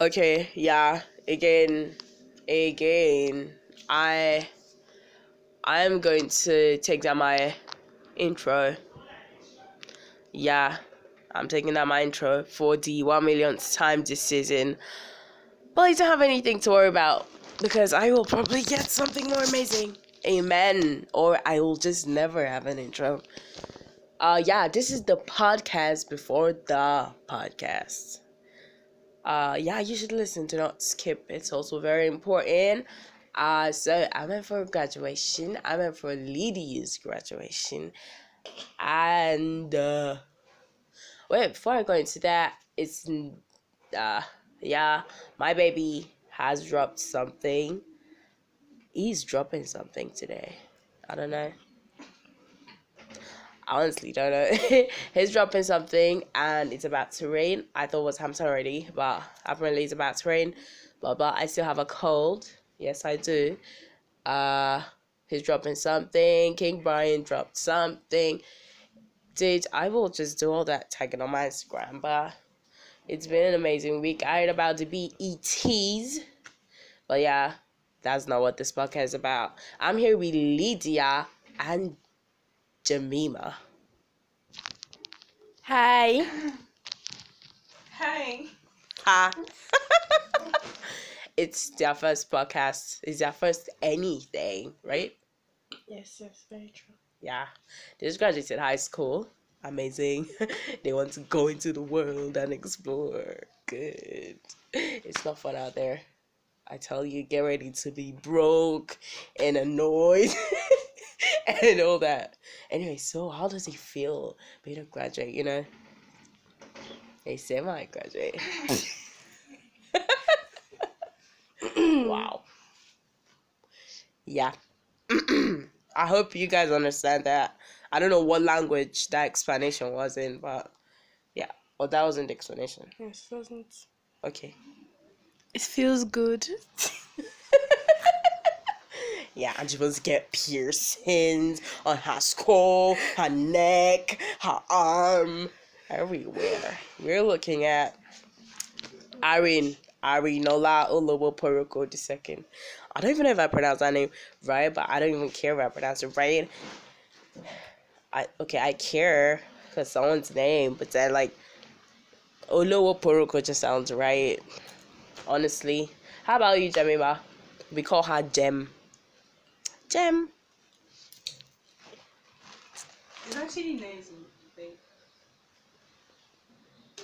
Okay, yeah. Again, again, I I'm going to take down my intro. Yeah, I'm taking down my intro for the one millionth time this season. But I don't have anything to worry about because I will probably get something more amazing. Amen. Or I will just never have an intro. Uh yeah, this is the podcast before the podcast uh yeah you should listen to not skip. It's also very important. Uh so i went for graduation. I went for lydia's graduation. And uh wait before i go into that it's uh yeah my baby has dropped something. He's dropping something today. I don't know honestly don't know. He's dropping something and it's about to rain. I thought it was harmattan already, but apparently it's about to rain. Blah blah. I still have a cold. Yes, I do. Uh, he's dropping something. King Brian dropped something. Did I will just do all that tagging on my Instagram, but it's been an amazing week. I heard about the BETs, but yeah, that's not what this podcast is about. I'm here with Lydia and Jemima. Hi. Hi. Ha. it's their first podcast. It's their first anything, right? Yes, yes, very true. Yeah. They just graduated high school. Amazing. they want to go into the world and explore. Good. It's not fun out there. I tell you, get ready to be broke and annoyed and all that. Anyway, so how does it feel being a graduate, you know? A semi graduate. wow. Yeah. I hope you guys understand that. I don't know what language that explanation was in, but yeah. Well, that wasn't the explanation. Yes, doesn't. Okay. It feels good. Yeah, and she wants to get piercings on her skull, her neck, her arm, everywhere. We're looking at Irene Arinola Olowo Poroko the second. I don't even know if I pronounced that name right, but I don't even care if I pronounce it right. I okay, I care because someone's name, but then like Olowo Poroko just sounds right. Honestly. How about you, Jemima? We call her Jem. Jem. It's actually nice. Like,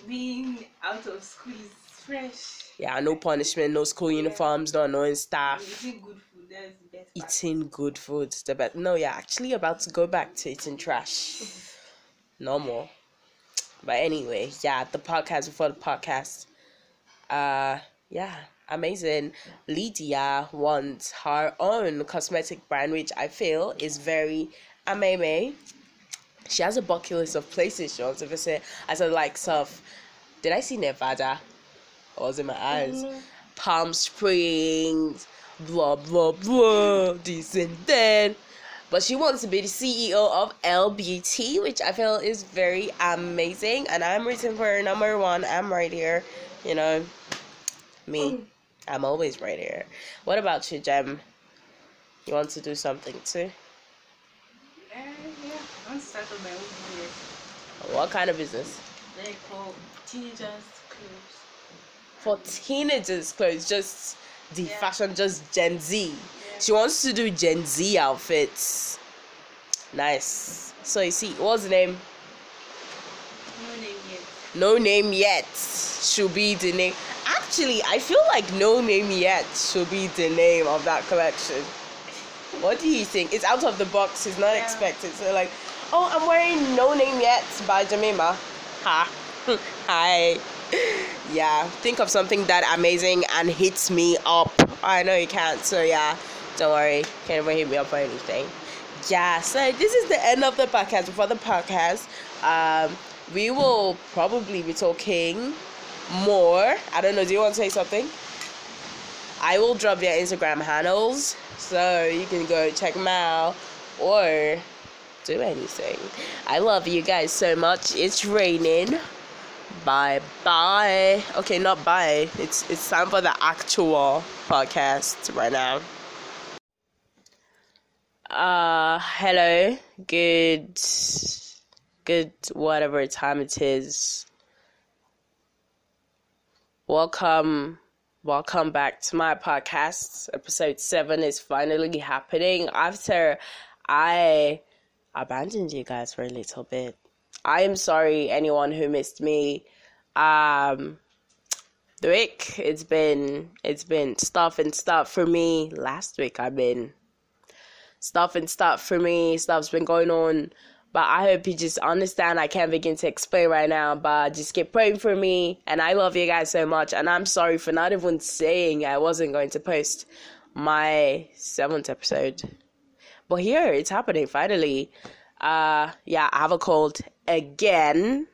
being out of school is fresh. Yeah, no punishment, no school uniforms, no annoying staff. Eating good food, that's the best. part. Eating good food, the best. No, you're actually about to go back to eating trash. No more. But anyway, yeah, the podcast before the podcast. Uh, yeah, amazing. Lydia wants her own cosmetic brand, which I feel is very amazing. She has a bucket list of places she wants to visit, as the likes of. Did I see Nevada? Or was in my eyes? Mhm. Palm Springs, blah blah blah, this and that. But she wants to be the CEO of LBT, which I feel is very amazing. And I'm rooting for her number one. I'm right here, you know. Me, I'm always right here. What about you, Jem? You want to do something too? Uh, yeah, I want to start on my own business. What kind of business? Like for teenagers clothes. For teenagers' clothes, just the Yeah. fashion, just Gen Z. Yeah. She wants to do Gen Z outfits. Nice. So you see, what's the name? No name yet. No name yet should be the name. Actually, I feel like no name yet should be the name of that collection. What do you think? It's out of the box. It's not Yeah. expected. So like, oh, I'm wearing No Name Yet by Jemima. Ha. Hi. Yeah. Think of something that amazing and hits me up. I know you can't. So yeah, don't worry. Can't even hit me up for anything. Yeah. So this is the end of the podcast. Before the podcast, um, we will probably be talking more. I don't know. Do you want to say something? I will drop their Instagram handles so you can go check them out or do anything. I love you guys so much. It's raining. Bye bye. Okay, not bye. It's it's time for the actual podcast right now. Uh hello. Good good whatever time it is. Welcome welcome back to my podcast. Episode 7 is finally happening after I abandoned you guys for a little bit. I am sorry anyone who missed me. Um the week it's been it's been stuff and stuff for me. Last week I've been stuff and stuff for me. Stuff's been going on. But I hope you just understand. I can't begin to explain right now, but just keep praying for me. And I love you guys so much. And I'm sorry for not even saying I wasn't going to post my seventh episode. But here it's happening finally. Uh, yeah, I have a cold again,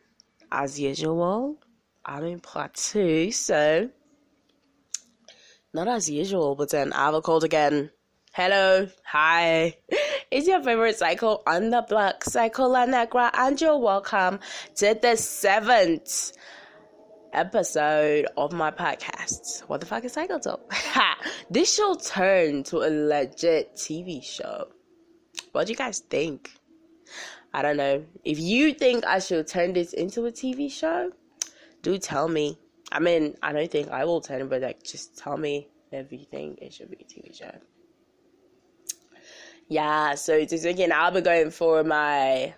as usual. I'm in part two, so not as usual, but then I have a cold again. Hello, hi. It's your favorite cycle on the block, Psycho Lenegra, and you're welcome to the seventh episode of my podcast. What the fuck is Psycho Talk? this show turned to a legit TV show. What do you guys think? I don't know. If you think I should turn this into a TV show, do tell me. I mean, I don't think I will turn it, but like, just tell me if you think it should be a TV show. Yeah, so this weekend I'll be going for my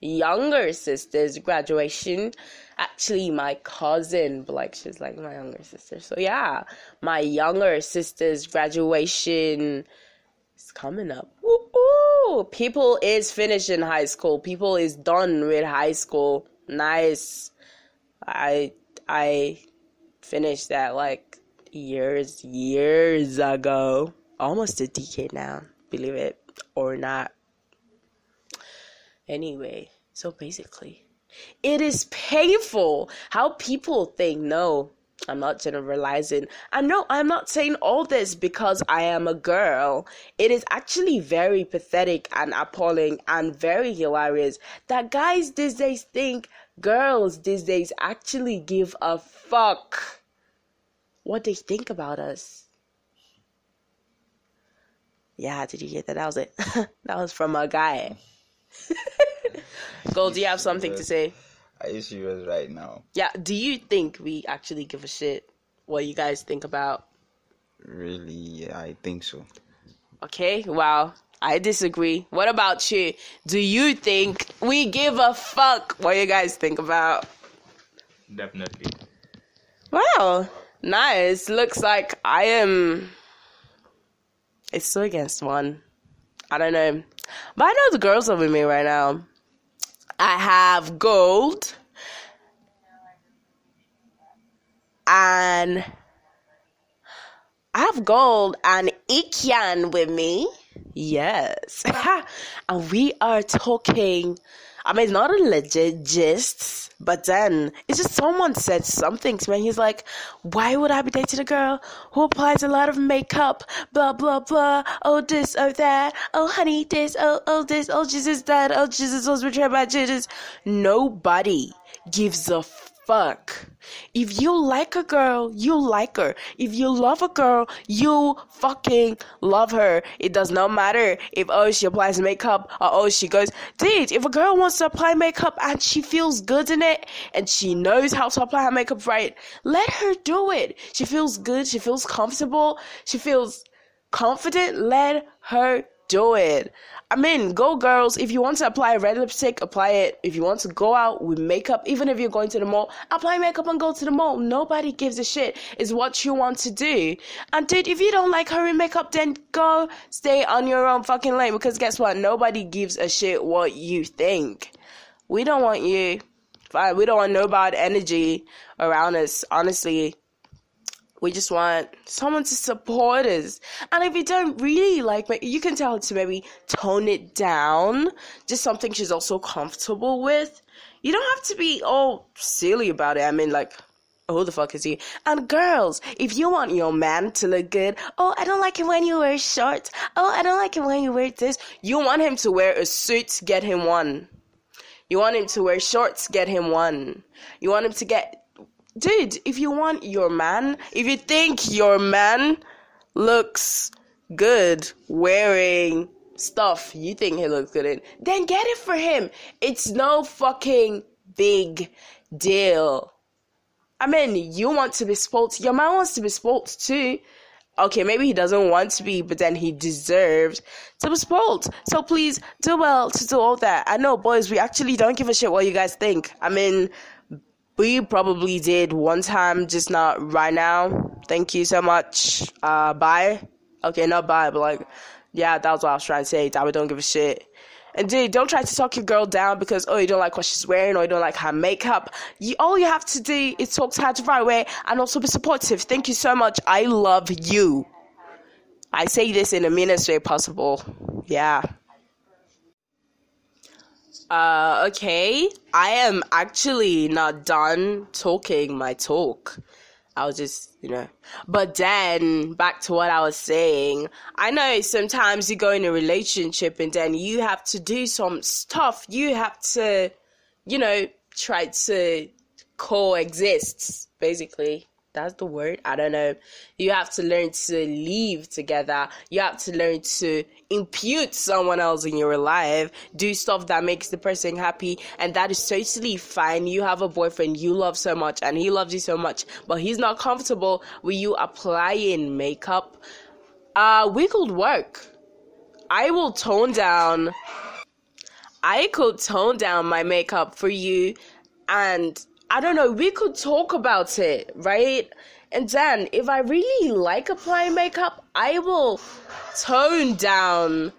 younger sister's graduation. Actually, my cousin, but like she's like my younger sister. So yeah, my younger sister's graduation is coming up. Woo-hoo! People is finishing high school. People is done with high school. Nice. I I finished that like years years ago. Almost a decade now believe it or not. Anyway, so basically, it is painful how people think no. I'm not generalizing. I know I'm not saying all this because I am a girl. It is actually very pathetic and appalling and very hilarious that guys these days think girls these days actually give a fuck what they think about us. Yeah, did you get that? That was it. that was from a guy. Gold, do you have something to say? Are you serious right now? Yeah, do you think we actually give a shit what you guys think about? Really, yeah, I think so. Okay, wow. I disagree. What about you? Do you think we give a fuck what you guys think about? Definitely. Wow, nice. Looks like I am it's two against one. I don't know. But I know the girls are with me right now. I have gold. And I have gold and Ikian with me. Yes. and we are talking I mean, not a legit gist, but then it's just someone said something to me. He's like, "Why would I be dating a girl who applies a lot of makeup? Blah blah blah. Oh this, oh that. Oh honey, this. Oh oh this. Oh Jesus that. Oh Jesus was betrayed by Jesus. Nobody gives a fuck. If you like a girl, you like her. If you love a girl, you fucking love her. It does not matter if oh she applies makeup or oh she goes, dude, if a girl wants to apply makeup and she feels good in it and she knows how to apply her makeup right, let her do it. She feels good, she feels comfortable, she feels confident, let her do it. I mean, go girls. If you want to apply red lipstick, apply it. If you want to go out with makeup, even if you're going to the mall, apply makeup and go to the mall. Nobody gives a shit. It's what you want to do. And dude, if you don't like her in makeup, then go stay on your own fucking lane. Because guess what? Nobody gives a shit what you think. We don't want you. Fine. We don't want no bad energy around us. Honestly, we just want someone to support us. And if you don't really like you can tell her to maybe tone it down. Just something she's also comfortable with. You don't have to be all silly about it. I mean, like, who the fuck is he? And girls, if you want your man to look good, oh, I don't like him when you wear shorts. Oh, I don't like him when you wear this. You want him to wear a suit, get him one. You want him to wear shorts, get him one. You want him to get. Dude, if you want your man, if you think your man looks good wearing stuff you think he looks good in, then get it for him. It's no fucking big deal. I mean, you want to be spoilt. Your man wants to be spoilt too. Okay, maybe he doesn't want to be, but then he deserves to be spoiled. So please do well to do all that. I know, boys, we actually don't give a shit what you guys think. I mean, we probably did one time, just not right now. Thank you so much. Uh, bye. Okay, not bye, but like, yeah, that was what I was trying to say. That we don't give a shit. And dude, don't try to talk your girl down because oh you don't like what she's wearing or you don't like her makeup. You all you have to do is talk to her the right way and also be supportive. Thank you so much. I love you. I say this in the meanest way possible. Yeah. Uh, okay. I am actually not done talking my talk. I was just, you know. But then, back to what I was saying, I know sometimes you go in a relationship and then you have to do some stuff. You have to, you know, try to coexist, basically. That's the word. I don't know. You have to learn to live together. You have to learn to impute someone else in your life, do stuff that makes the person happy, and that is totally fine. You have a boyfriend you love so much, and he loves you so much, but he's not comfortable with you applying makeup. Uh, we could work. I will tone down. I could tone down my makeup for you, and I don't know, we could talk about it, right? And then if I really like applying makeup, I will tone down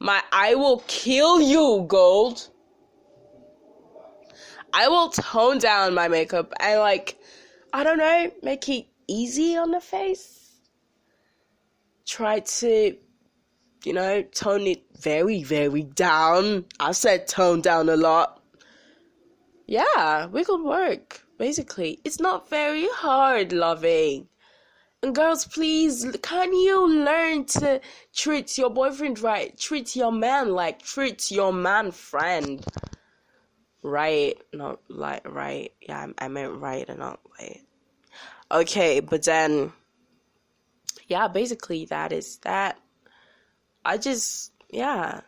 my I will kill you gold. I will tone down my makeup and like I don't know, make it easy on the face. Try to you know, tone it very, very down. I said tone down a lot. Yeah, we could work, basically. It's not very hard loving. And girls, please, can you learn to treat your boyfriend right? Treat your man like treat your man friend. Right, not like right. Yeah, I, I meant right and not right. Okay, but then, yeah, basically that is that. I just, yeah,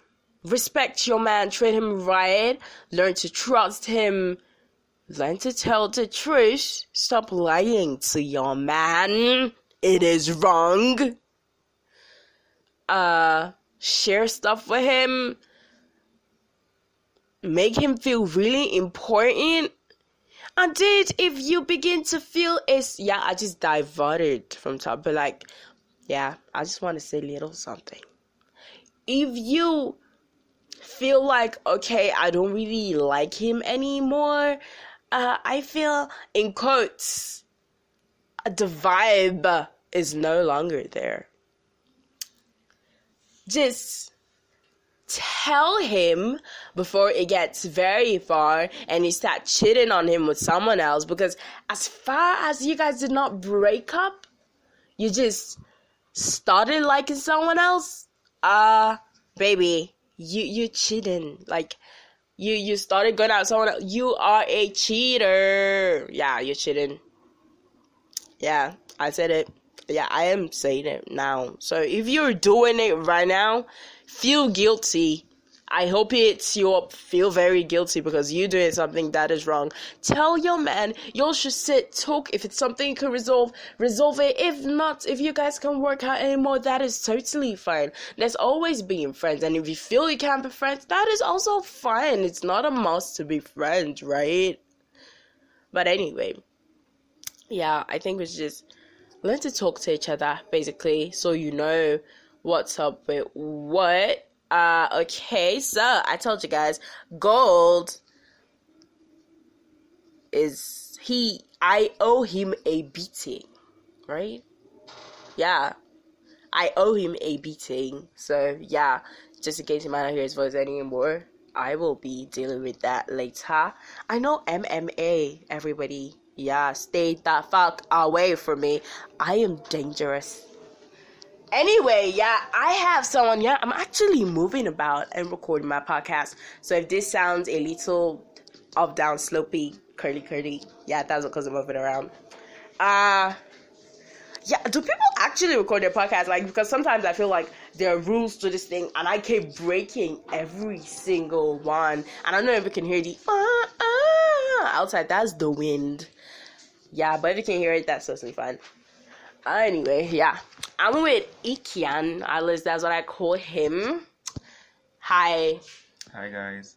respect your man, treat him right, learn to trust him, learn to tell the truth, stop lying to your man. It is wrong. Uh, share stuff with him. Make him feel really important. And dude, if you begin to feel it's yeah, I just diverted from top, but like, yeah, I just want to say little something. If you feel like okay, I don't really like him anymore. Uh, I feel in quotes the vibe is no longer there. Just tell him before it gets very far and you start cheating on him with someone else because as far as you guys did not break up, you just started liking someone else. Uh baby, you you cheating. Like you you started going out someone else. You are a cheater. Yeah, you're cheating. Yeah, I said it. Yeah, I am saying it now. So if you're doing it right now, feel guilty. I hope it's you feel very guilty because you're doing something that is wrong. Tell your man y'all should sit, talk. If it's something you can resolve, resolve it. If not, if you guys can work out anymore, that is totally fine. There's always being friends, and if you feel you can't be friends, that is also fine. It's not a must to be friends, right? But anyway, yeah, I think we should just learn to talk to each other basically, so you know what's up with what uh, okay, so I told you guys, gold is he. I owe him a beating, right? Yeah, I owe him a beating. So yeah, just in case you might not hear his voice anymore, I will be dealing with that later. I know MMA, everybody. Yeah, stay the fuck away from me. I am dangerous. Anyway, yeah, I have someone. Yeah, I'm actually moving about and recording my podcast. So if this sounds a little up, down, slopey, curly, curly, yeah, that's because I'm moving around. Uh yeah, do people actually record their podcast? Like, because sometimes I feel like there are rules to this thing, and I keep breaking every single one. And I don't know if you can hear the ah, ah, outside. That's the wind. Yeah, but if you can hear it, that's totally fine. Anyway, yeah, I'm with Ikian. At least that's what I call him. Hi. Hi guys.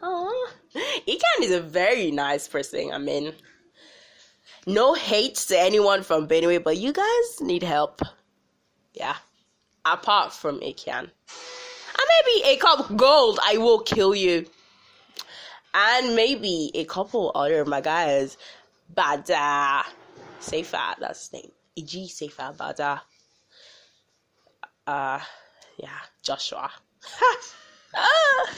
Oh, Ikan is a very nice person. I mean, no hate to anyone from Benue, but you guys need help. Yeah, apart from Ikan. And maybe a cup of gold, I will kill you. And maybe a couple other of my guys. Bada. Seifa, that's his name. Iji Seifa Bada. Uh, yeah, Joshua. Ah.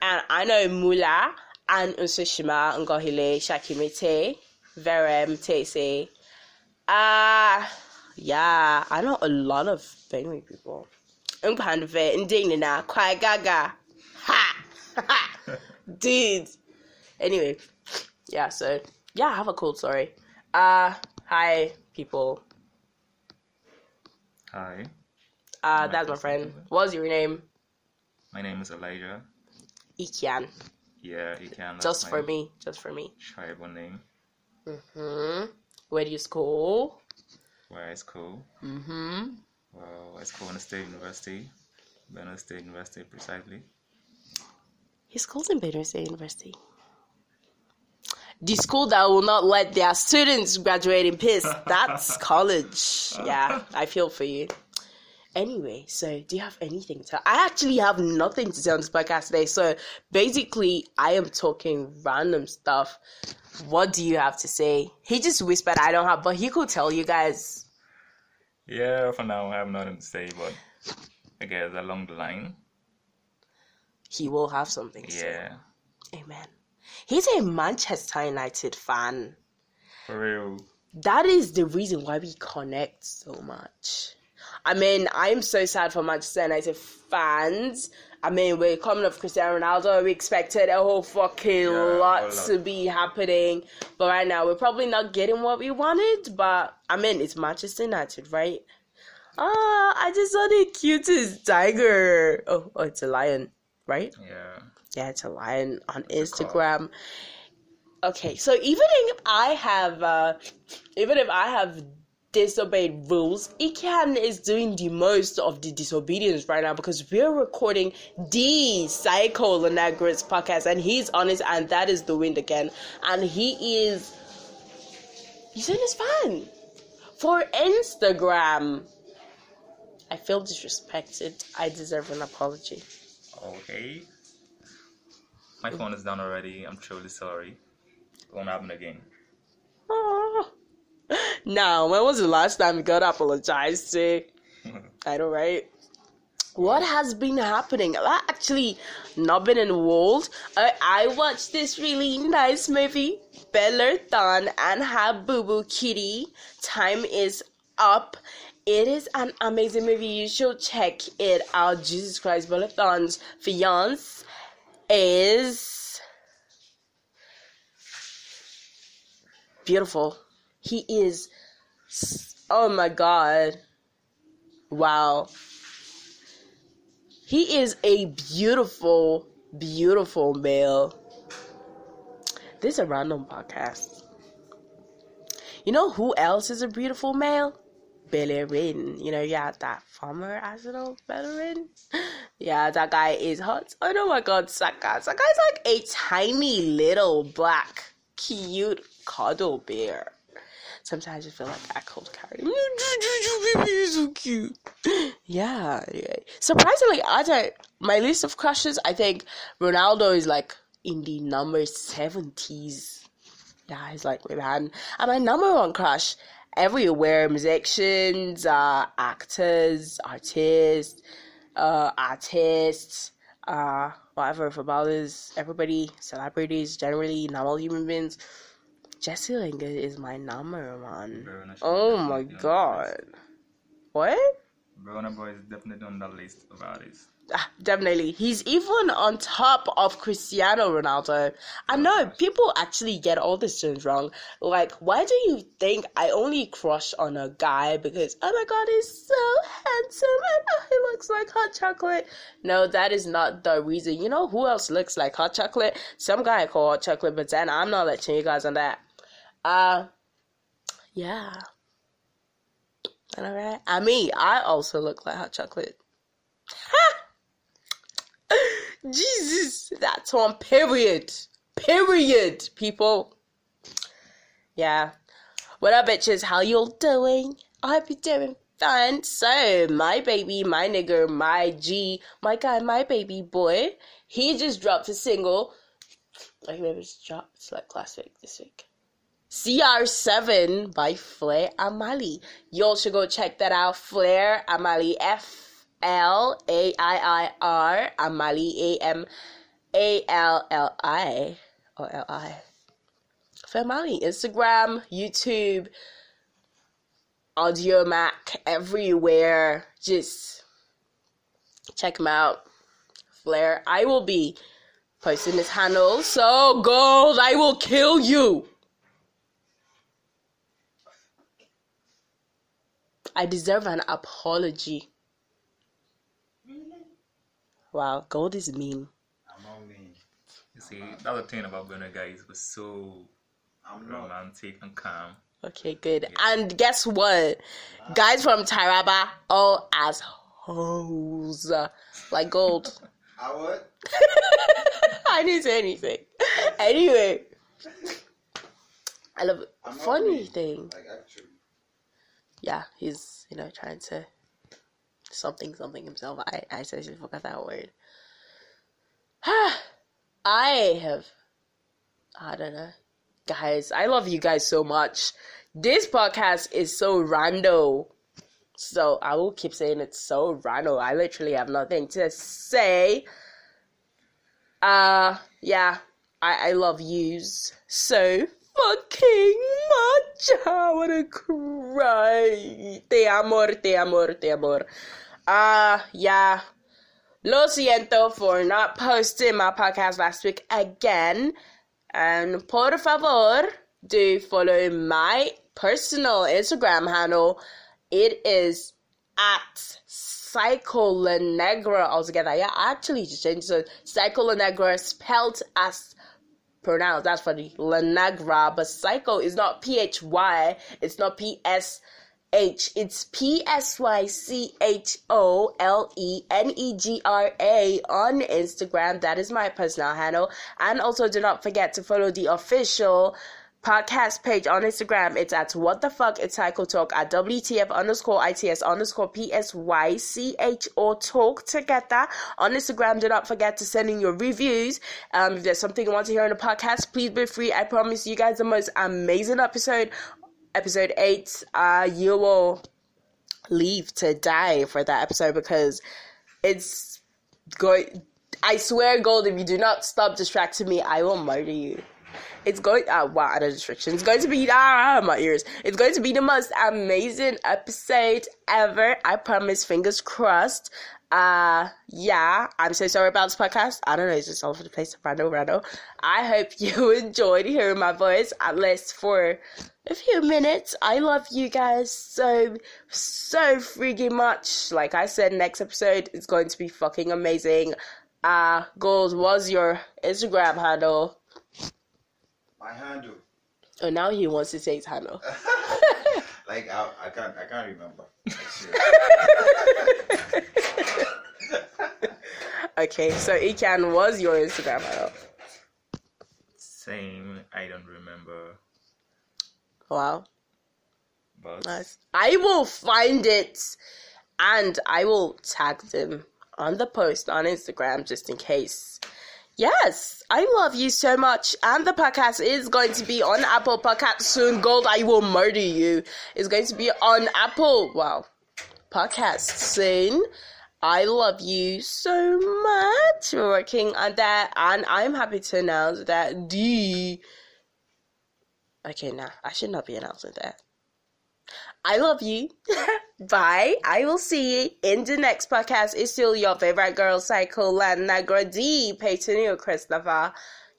and I know Mula and Unsushima Ngohile Shakimite, Verem Tese. Ah, yeah, I know a lot of Benue people. Umpanve, Indinina, Kwai Gaga. Ha! Ha! Dude. Anyway, yeah, so, yeah, I have a cold story. Uh, hi, people. Hi. Uh, that's my friend. What's your name? My name is Elijah. Ikian. Yeah, Ikian. Just for me. Just for me. Tribal name. hmm Where do you school? Where I school. hmm Well, I school in the State University. Benue State University, precisely. He schools in Benue State University. The school that will not let their students graduate in peace. That's college. Yeah, I feel for you. Anyway, so do you have anything to? I actually have nothing to say on this podcast today. So basically, I am talking random stuff. What do you have to say? He just whispered, "I don't have," but he could tell you guys. Yeah, for now I have nothing to say, but I guess along the line. He will have something. To say. Yeah. Amen. He's a Manchester United fan. For real. that is the reason why we connect so much. I mean, I'm so sad for Manchester United fans. I mean, we're coming off Cristiano Ronaldo. We expected a whole fucking Yeah, lot to be happening. But right now, we're probably not getting what we wanted. But, I mean, it's Manchester United, right? Ah, I just saw the cutest tiger. Oh, oh, it's a lion, right? Yeah. Yeah, it's a lion on What's it called? Instagram. Okay, so even if I have, uh, even if I have disobeyed rules, Ikan is doing the most of the disobedience right now because we're recording the Psycho Lenegra's podcast and he's on it and that is the wind again. And he is, in his fan for Instagram. I feel disrespected. I deserve an apology. Okay. My phone is down already. I'm truly sorry. It won't happen again. Now, when was the last time you got apologized to? I know, right? What has been happening? I've actually not been in the world. I, I watched this really nice movie, Bellerthon and her Boo Boo Kitty. Time is up. It is an amazing movie. You should check it out. Jesus Christ, Bellerthon's fiance is beautiful. He is. Oh my god. Wow. He is a beautiful, beautiful male. This is a random podcast. You know who else is a beautiful male? Bellerin. You know, yeah, that former Arsenal Bellerin. Yeah, that guy is hot. Oh no, my god, Saka. Saka is like a tiny little black, cute cuddle bear. Sometimes I feel like I cold carry. He's so cute. Yeah. Anyway. Surprisingly, I don't. My list of crushes, I think Ronaldo is like in the number seventies. Yeah, he's like my man. And my number one crush everywhere: musicians, uh, actors, artists, uh, artists, uh, whatever, footballers, everybody, celebrities, generally normal human beings. Jesse Lingard is my number one. Should Oh my the god. What? Burna Boy is definitely on that list of artists. Ah, definitely. He's even on top of Cristiano Ronaldo. I know people actually get all these things wrong. Like, why do you think I only crush on a guy because, oh my god, he's so handsome and oh, he looks like hot chocolate? No, that is not the reason. You know who else looks like hot chocolate? Some guy called hot chocolate, but then I'm not letting you guys on that. Uh, yeah. Alright. I mean, I also look like hot chocolate. Ha! Jesus, that's on period. Period, people. Yeah. What up, bitches? How you all doing? I hope you're doing fine. So, my baby, my nigger, my G, my guy, my baby boy, he just dropped a single. Like, maybe it's dropped. It's like last week, this week. CR7 by Flair Amali. Y'all should go check that out. Flair Amali. F L A I I R Amali A M A L L I or L I. Flair Amali, Instagram, YouTube, Audiomack, everywhere. Just check him out. Flair, I will be posting his handle. So gold, I will kill you. I deserve an apology. Wow, gold is mean. I'm not mean. You see, the thing about Burna guys was so I'm not. romantic and calm. Okay, good. And guess what? Guys from Taraba, all as hoes. Like gold. I what? I didn't say anything. Anyway, I love it. I'm Funny mean. thing. Like actually. Yeah, he's, you know, trying to something something himself. I, I seriously forgot that word. I have, I don't know. Guys, I love you guys so much. This podcast is so rando. So I will keep saying it's so rando. I literally have nothing to say. Uh, yeah, I, I love yous so fucking much. I wanna cry. Te amor, te amor, te amor. Uh, yeah. Lo siento for not posting my podcast last week again. And por favor, do follow my personal Instagram handle. It is at Psycho Negra altogether. Yeah, I actually just changed it. Psycho Negra spelled as pronounced. That's funny. Lenegra, but Psycho is not P H Y. It's not P S H. It's P S Y C H O L E N E G R A on Instagram. That is my personal handle. And also, do not forget to follow the official podcast page on Instagram. It's at what the fuck it's Psycho Talk at WTF underscore ITS underscore PSYCH or talk together on Instagram. Do not forget to send in your reviews. Um, if there's something you want to hear on the podcast, please be free. I promise you guys the most amazing episode. Episode 8, uh, you will leave to die for that episode because it's going. I swear, Gold, if you do not stop distracting me, I will murder you. It's going. Uh, wow, other distractions. It's going to be ah my ears. It's going to be the most amazing episode ever. I promise. Fingers crossed. Uh, yeah. I'm so sorry about this podcast. I don't know. It's just all over the place. Rando, rando. I hope you enjoyed hearing my voice at least for a few minutes. I love you guys so so freaking much. Like I said, next episode is going to be fucking amazing. Uh, Gold, what's your Instagram handle? My handle. Oh, now he wants to say his handle. like I, I can't I can't remember. okay, so Ikan was your Instagram handle. Same, I don't remember. Wow, But nice. I will find it and I will tag them on the post on Instagram just in case. Yes, I love you so much. And the podcast is going to be on Apple Podcast soon. Gold, I will murder you. It's going to be on Apple. Wow. Podcast soon. I love you so much. We're working on that. And I'm happy to announce that the. Okay, nah, I should not be announcing that. I love you. Bye. I will see you in the next podcast. It's still your favorite girl, Psycho Lenegra D, Peytonio Christopher.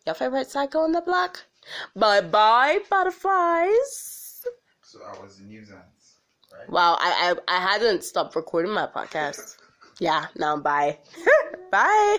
Your favorite psycho on the block. Bye bye, butterflies. So I was the nuisance, right? Wow, I, I I hadn't stopped recording my podcast. Yeah, now bye. bye.